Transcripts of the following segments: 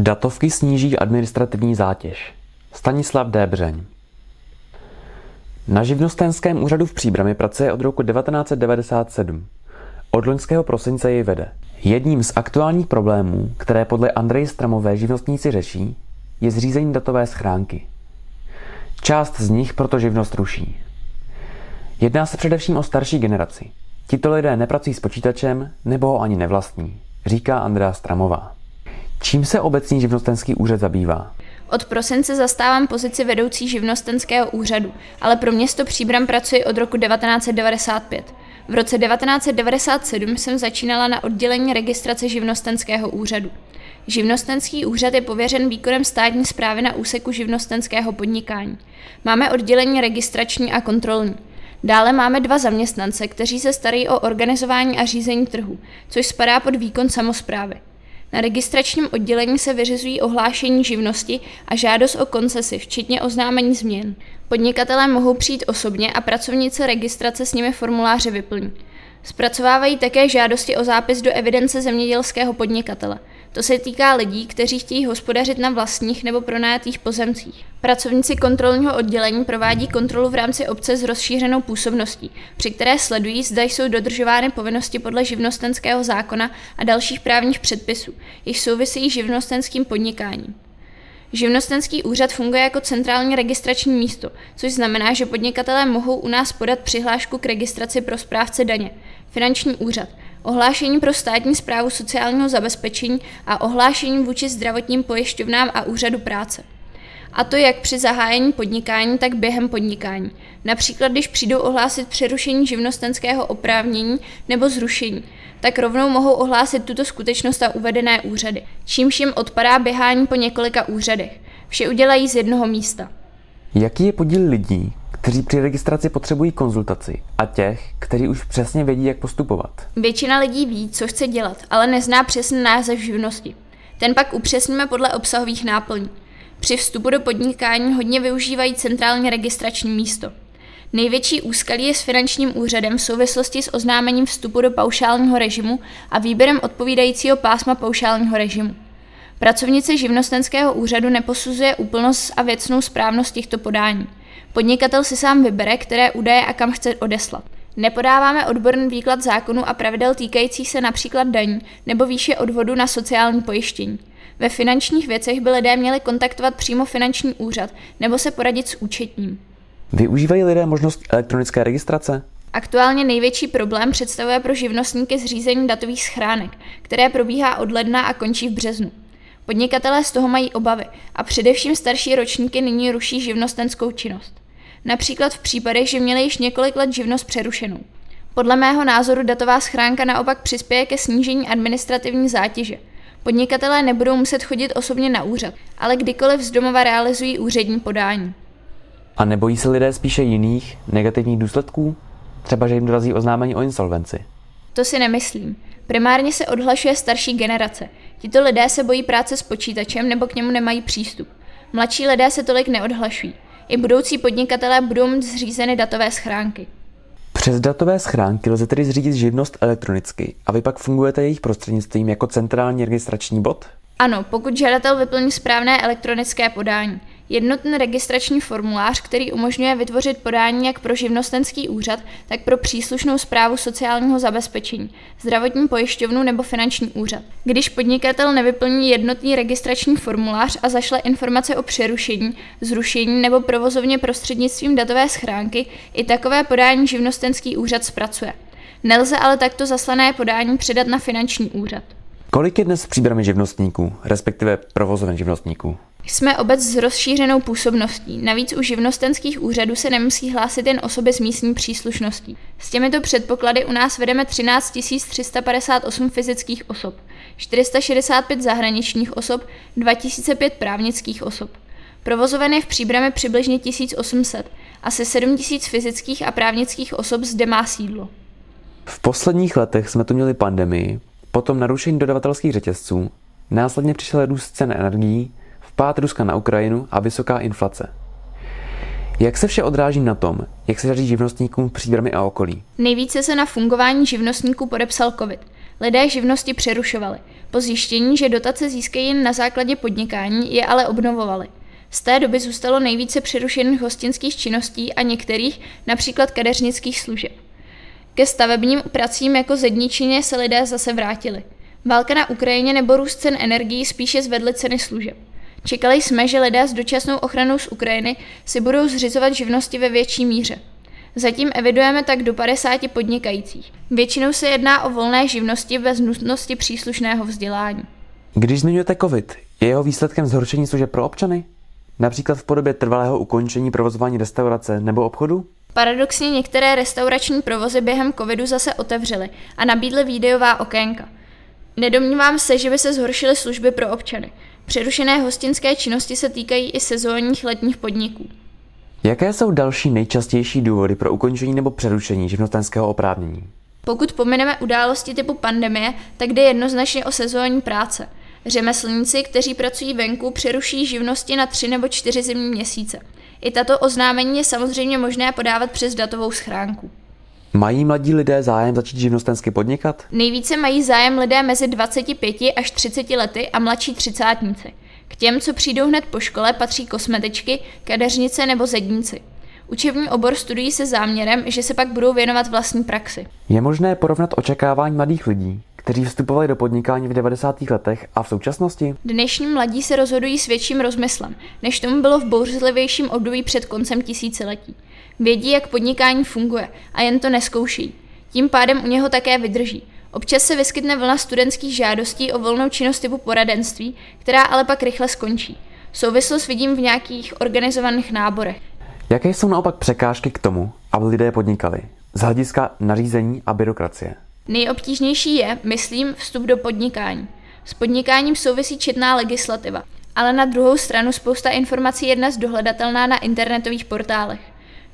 Datovky sníží administrativní zátěž. Stanislav Débřeň. Na živnostenském úřadu v Příbrami pracuje od roku 1997. Od loňského prosince jej vede. Jedním z aktuálních problémů, které podle Andreje Stramové živnostníci řeší, je zřízení datové schránky. Část z nich proto živnost ruší. Jedná se především o starší generaci. Tito lidé nepracují s počítačem nebo ho ani nevlastní, říká Andrea Stramová. Čím se obecní živnostenský úřad zabývá? Od prosince zastávám pozici vedoucí živnostenského úřadu, ale pro město Příbram pracuji od roku 1995. V roce 1997 jsem začínala na oddělení registrace živnostenského úřadu. Živnostenský úřad je pověřen výkonem státní zprávy na úseku živnostenského podnikání. Máme oddělení registrační a kontrolní. Dále máme dva zaměstnance, kteří se starají o organizování a řízení trhu, což spadá pod výkon samozprávy. Na registračním oddělení se vyřizují ohlášení živnosti a žádost o koncesi, včetně oznámení změn. Podnikatelé mohou přijít osobně a pracovnice registrace s nimi formuláře vyplní. Zpracovávají také žádosti o zápis do evidence zemědělského podnikatele. To se týká lidí, kteří chtějí hospodařit na vlastních nebo pronajatých pozemcích. Pracovníci kontrolního oddělení provádí kontrolu v rámci obce s rozšířenou působností, při které sledují, zda jsou dodržovány povinnosti podle živnostenského zákona a dalších právních předpisů, jež souvisejí živnostenským podnikáním. Živnostenský úřad funguje jako centrální registrační místo, což znamená, že podnikatelé mohou u nás podat přihlášku k registraci pro správce daně, finanční úřad, ohlášení pro státní zprávu sociálního zabezpečení a ohlášení vůči zdravotním pojišťovnám a úřadu práce. A to jak při zahájení podnikání, tak během podnikání. Například, když přijdou ohlásit přerušení živnostenského oprávnění nebo zrušení, tak rovnou mohou ohlásit tuto skutečnost a uvedené úřady, čímž jim odpadá běhání po několika úřadech. Vše udělají z jednoho místa. Jaký je podíl lidí, kteří při registraci potřebují konzultaci a těch, kteří už přesně vědí, jak postupovat? Většina lidí ví, co chce dělat, ale nezná přesný název živnosti. Ten pak upřesníme podle obsahových náplní. Při vstupu do podnikání hodně využívají centrální registrační místo. Největší úskalí je s finančním úřadem v souvislosti s oznámením vstupu do paušálního režimu a výběrem odpovídajícího pásma paušálního režimu. Pracovnice živnostenského úřadu neposuzuje úplnost a věcnou správnost těchto podání. Podnikatel si sám vybere, které údaje a kam chce odeslat. Nepodáváme odborný výklad zákonu a pravidel týkajících se například daní nebo výše odvodu na sociální pojištění. Ve finančních věcech by lidé měli kontaktovat přímo finanční úřad nebo se poradit s účetním. Využívají lidé možnost elektronické registrace? Aktuálně největší problém představuje pro živnostníky zřízení datových schránek, které probíhá od ledna a končí v březnu. Podnikatelé z toho mají obavy a především starší ročníky nyní ruší živnostenskou činnost. Například v případech, že měli již několik let živnost přerušenou. Podle mého názoru datová schránka naopak přispěje ke snížení administrativní zátěže. Podnikatelé nebudou muset chodit osobně na úřad, ale kdykoliv z domova realizují úřední podání. A nebojí se lidé spíše jiných negativních důsledků? Třeba, že jim dorazí oznámení o insolvenci. To si nemyslím. Primárně se odhlašuje starší generace. Tito lidé se bojí práce s počítačem nebo k němu nemají přístup. Mladší lidé se tolik neodhlašují. I budoucí podnikatelé budou mít zřízeny datové schránky. Přes datové schránky lze tedy zřídit živnost elektronicky a vy pak fungujete jejich prostřednictvím jako centrální registrační bod? Ano, pokud žadatel vyplní správné elektronické podání. Jednotný registrační formulář, který umožňuje vytvořit podání jak pro živnostenský úřad, tak pro příslušnou zprávu sociálního zabezpečení, zdravotní pojišťovnu nebo finanční úřad. Když podnikatel nevyplní jednotný registrační formulář a zašle informace o přerušení, zrušení nebo provozovně prostřednictvím datové schránky, i takové podání živnostenský úřad zpracuje. Nelze ale takto zaslané podání předat na finanční úřad. Kolik je dnes příbramy živnostníků, respektive provozoven živnostníků? Jsme obec s rozšířenou působností. Navíc u živnostenských úřadů se nemusí hlásit jen osoby s místní příslušností. S těmito předpoklady u nás vedeme 13 358 fyzických osob, 465 zahraničních osob, 2005 právnických osob. Provozoven je v příbrami přibližně 1800, asi 7000 fyzických a právnických osob zde má sídlo. V posledních letech jsme tu měli pandemii, potom narušení dodavatelských řetězců, následně přišel růst cen energií, vpád Ruska na Ukrajinu a vysoká inflace. Jak se vše odráží na tom, jak se daří živnostníkům v příbrami a okolí? Nejvíce se na fungování živnostníků podepsal COVID. Lidé živnosti přerušovali. Po zjištění, že dotace získají jen na základě podnikání, je ale obnovovali. Z té doby zůstalo nejvíce přerušených hostinských činností a některých, například kadeřnických služeb. Ke stavebním pracím jako zedničině se lidé zase vrátili. Válka na Ukrajině nebo růst cen energií spíše zvedly ceny služeb. Čekali jsme, že lidé s dočasnou ochranou z Ukrajiny si budou zřizovat živnosti ve větší míře. Zatím evidujeme tak do 50 podnikajících. Většinou se jedná o volné živnosti bez nutnosti příslušného vzdělání. Když zmiňujete COVID, je jeho výsledkem zhoršení služeb pro občany? Například v podobě trvalého ukončení provozování restaurace nebo obchodu? Paradoxně některé restaurační provozy během covidu zase otevřely a nabídly výdejová okénka. Nedomnívám se, že by se zhoršily služby pro občany. Přerušené hostinské činnosti se týkají i sezónních letních podniků. Jaké jsou další nejčastější důvody pro ukončení nebo přerušení živnostenského oprávnění? Pokud pomineme události typu pandemie, tak jde jednoznačně o sezónní práce. Řemeslníci, kteří pracují venku, přeruší živnosti na tři nebo čtyři zimní měsíce. I tato oznámení je samozřejmě možné podávat přes datovou schránku. Mají mladí lidé zájem začít živnostensky podnikat? Nejvíce mají zájem lidé mezi 25 až 30 lety a mladší třicátníci. K těm, co přijdou hned po škole, patří kosmetičky, kadeřnice nebo zedníci. Učební obor studují se záměrem, že se pak budou věnovat vlastní praxi. Je možné porovnat očekávání mladých lidí, kteří vstupovali do podnikání v 90. letech a v současnosti? Dnešní mladí se rozhodují s větším rozmyslem, než tomu bylo v bouřlivějším období před koncem tisíciletí. Vědí, jak podnikání funguje a jen to neskouší. Tím pádem u něho také vydrží. Občas se vyskytne vlna studentských žádostí o volnou činnost typu poradenství, která ale pak rychle skončí. Souvislost vidím v nějakých organizovaných náborech. Jaké jsou naopak překážky k tomu, aby lidé podnikali? Z hlediska nařízení a byrokracie. Nejobtížnější je, myslím, vstup do podnikání. S podnikáním souvisí četná legislativa, ale na druhou stranu spousta informací je dnes dohledatelná na internetových portálech.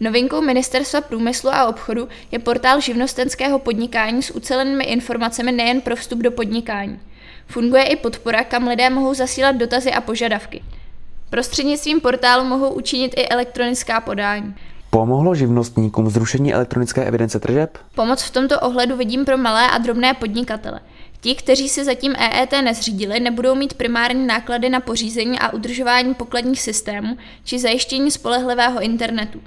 Novinkou Ministerstva průmyslu a obchodu je portál živnostenského podnikání s ucelenými informacemi nejen pro vstup do podnikání. Funguje i podpora, kam lidé mohou zasílat dotazy a požadavky. Prostřednictvím portálu mohou učinit i elektronická podání. Pomohlo živnostníkům zrušení elektronické evidence tržeb? Pomoc v tomto ohledu vidím pro malé a drobné podnikatele. Ti, kteří se zatím EET nezřídili, nebudou mít primární náklady na pořízení a udržování pokladních systémů či zajištění spolehlivého internetu.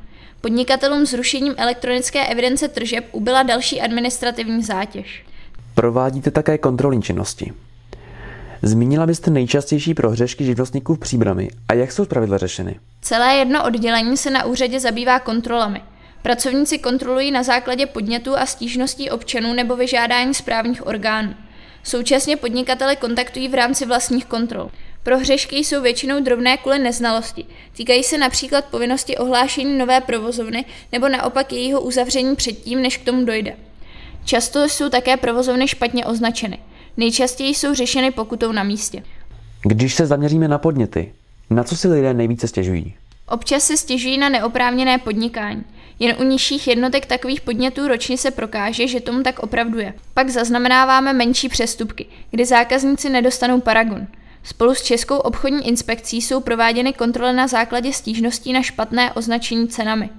Podnikatelům zrušením elektronické evidence tržeb ubyla další administrativní zátěž. Provádíte také kontrolní činnosti. Zmínila byste nejčastější prohřešky živnostníků v příbrami a jak jsou zpravidla řešeny? Celé jedno oddělení se na úřadě zabývá kontrolami. Pracovníci kontrolují na základě podnětů a stížností občanů nebo vyžádání správních orgánů. Současně podnikatele kontaktují v rámci vlastních kontrol. Prohřešky jsou většinou drobné kvůli neznalosti. Týkají se například povinnosti ohlášení nové provozovny nebo naopak jejího uzavření předtím, než k tomu dojde. Často jsou také provozovny špatně označeny. Nejčastěji jsou řešeny pokutou na místě. Když se zaměříme na podněty, na co si lidé nejvíce stěžují? Občas se stěžují na neoprávněné podnikání. Jen u nižších jednotek takových podnětů ročně se prokáže, že tomu tak opravdu je. Pak zaznamenáváme menší přestupky, kdy zákazníci nedostanou paragon. Spolu s Českou obchodní inspekcí jsou prováděny kontroly na základě stížností na špatné označení cenami.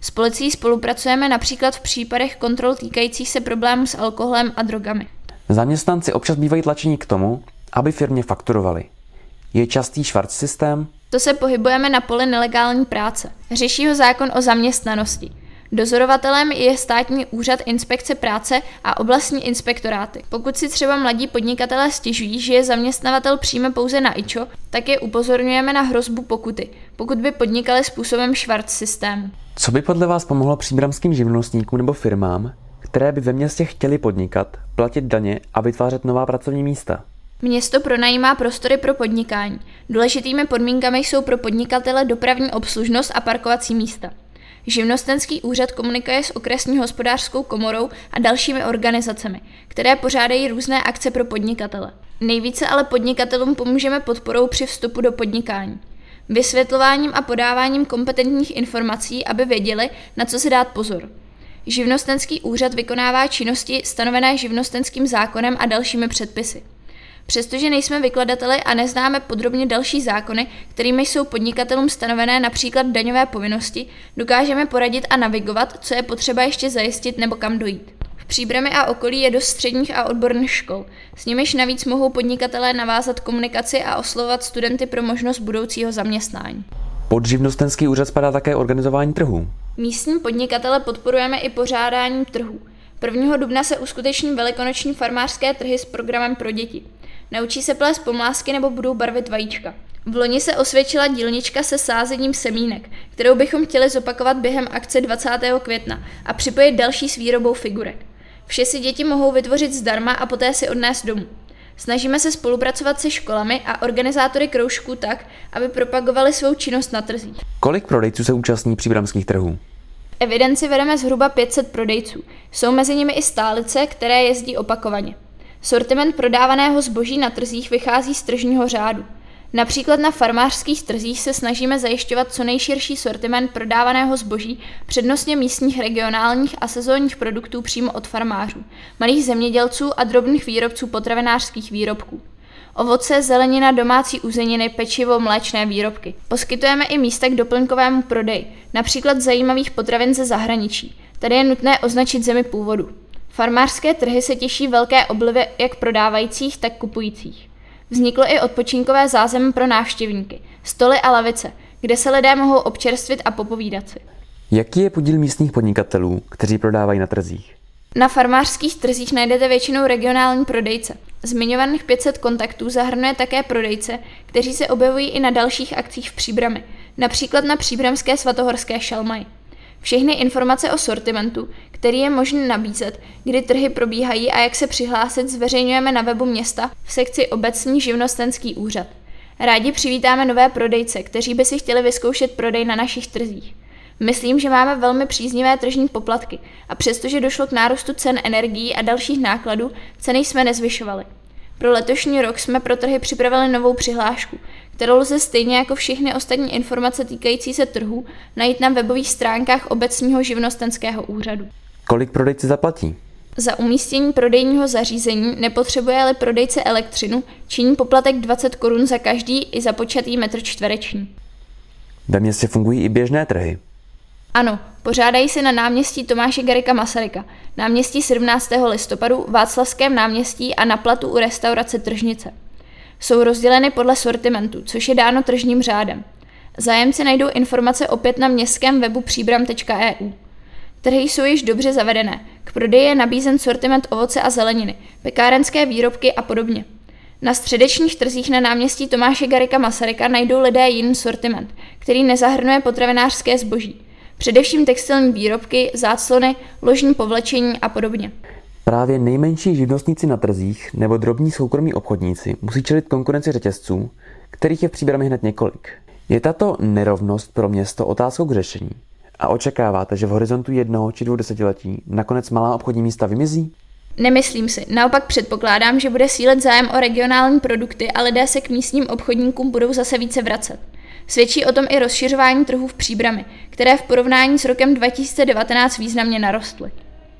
S policií spolupracujeme například v případech kontrol týkajících se problémů s alkoholem a drogami. Zaměstnanci občas bývají tlačení k tomu, aby firmě fakturovali. Je častý švart systém? To se pohybujeme na poli nelegální práce. Řeší ho zákon o zaměstnanosti. Dozorovatelem je státní úřad inspekce práce a oblastní inspektoráty. Pokud si třeba mladí podnikatelé stěžují, že je zaměstnavatel přijme pouze na IČO, tak je upozorňujeme na hrozbu pokuty, pokud by podnikali způsobem švart systému. Co by podle vás pomohlo příbramským živnostníkům nebo firmám, které by ve městě chtěli podnikat, platit daně a vytvářet nová pracovní místa? Město pronajímá prostory pro podnikání. Důležitými podmínkami jsou pro podnikatele dopravní obslužnost a parkovací místa. Živnostenský úřad komunikuje s okresní hospodářskou komorou a dalšími organizacemi, které pořádají různé akce pro podnikatele. Nejvíce ale podnikatelům pomůžeme podporou při vstupu do podnikání. Vysvětlováním a podáváním kompetentních informací, aby věděli, na co si dát pozor. Živnostenský úřad vykonává činnosti stanovené živnostenským zákonem a dalšími předpisy. Přestože nejsme vykladateli a neznáme podrobně další zákony, kterými jsou podnikatelům stanovené například daňové povinnosti, dokážeme poradit a navigovat, co je potřeba ještě zajistit nebo kam dojít Příbramy a okolí je dost středních a odborných škol. S nimiž navíc mohou podnikatelé navázat komunikaci a oslovovat studenty pro možnost budoucího zaměstnání. Pod živnostenský úřad spadá také organizování trhů. Místní podnikatele podporujeme i pořádáním trhů. 1. dubna se uskuteční velikonoční farmářské trhy s programem pro děti. Naučí se plést pomlásky nebo budou barvit vajíčka. V loni se osvědčila dílnička se sázením semínek, kterou bychom chtěli zopakovat během akce 20. května a připojit další s výrobou figurek. Vše si děti mohou vytvořit zdarma a poté si odnést domů. Snažíme se spolupracovat se školami a organizátory kroužků tak, aby propagovali svou činnost na trzích. Kolik prodejců se účastní příbramských trhů? Evidenci vedeme zhruba 500 prodejců. Jsou mezi nimi i stálice, které jezdí opakovaně. Sortiment prodávaného zboží na trzích vychází z tržního řádu. Například na farmářských trzích se snažíme zajišťovat co nejširší sortiment prodávaného zboží, přednostně místních, regionálních a sezónních produktů přímo od farmářů, malých zemědělců a drobných výrobců potravinářských výrobků. Ovoce, zelenina, domácí uzeniny, pečivo, mléčné výrobky. Poskytujeme i místa k doplňkovému prodeji, například zajímavých potravin ze zahraničí. Tady je nutné označit zemi původu. Farmářské trhy se těší velké oblivě jak prodávajících, tak kupujících. Vzniklo i odpočinkové zázemí pro návštěvníky, stoly a lavice, kde se lidé mohou občerstvit a popovídat si. Jaký je podíl místních podnikatelů, kteří prodávají na trzích? Na farmářských trzích najdete většinou regionální prodejce. Zmiňovaných 500 kontaktů zahrnuje také prodejce, kteří se objevují i na dalších akcích v Příbrami, například na Příbramské svatohorské šalmaj. Všechny informace o sortimentu, který je možné nabízet, kdy trhy probíhají a jak se přihlásit, zveřejňujeme na webu města v sekci Obecní živnostenský úřad. Rádi přivítáme nové prodejce, kteří by si chtěli vyzkoušet prodej na našich trzích. Myslím, že máme velmi příznivé tržní poplatky a přestože došlo k nárůstu cen energií a dalších nákladů, ceny jsme nezvyšovali. Pro letošní rok jsme pro trhy připravili novou přihlášku, kterou lze stejně jako všechny ostatní informace týkající se trhu najít na webových stránkách obecního živnostenského úřadu. Kolik prodejci zaplatí? Za umístění prodejního zařízení nepotřebuje-li prodejce elektřinu, činí poplatek 20 korun za každý i za počatý metr čtvereční. Ve městě fungují i běžné trhy. Ano, pořádají se na náměstí Tomáše Garika Masaryka, náměstí 17. listopadu, Václavském náměstí a na platu u restaurace Tržnice. Jsou rozděleny podle sortimentu, což je dáno tržním řádem. Zájemci najdou informace opět na městském webu příbram.eu. Trhy jsou již dobře zavedené. K prodeji je nabízen sortiment ovoce a zeleniny, pekárenské výrobky a podobně. Na středečních trzích na náměstí Tomáše Garika Masaryka najdou lidé jiný sortiment, který nezahrnuje potravinářské zboží. Především textilní výrobky, záclony, ložní povlečení a podobně. Právě nejmenší živnostníci na trzích nebo drobní soukromí obchodníci musí čelit konkurenci řetězců, kterých je v příbrami hned několik. Je tato nerovnost pro město otázkou k řešení? A očekáváte, že v horizontu jednoho či dvou desetiletí nakonec malá obchodní místa vymizí? Nemyslím si. Naopak předpokládám, že bude sílet zájem o regionální produkty a lidé se k místním obchodníkům budou zase více vracet. Svědčí o tom i rozšiřování trhů v příbrami, které v porovnání s rokem 2019 významně narostly.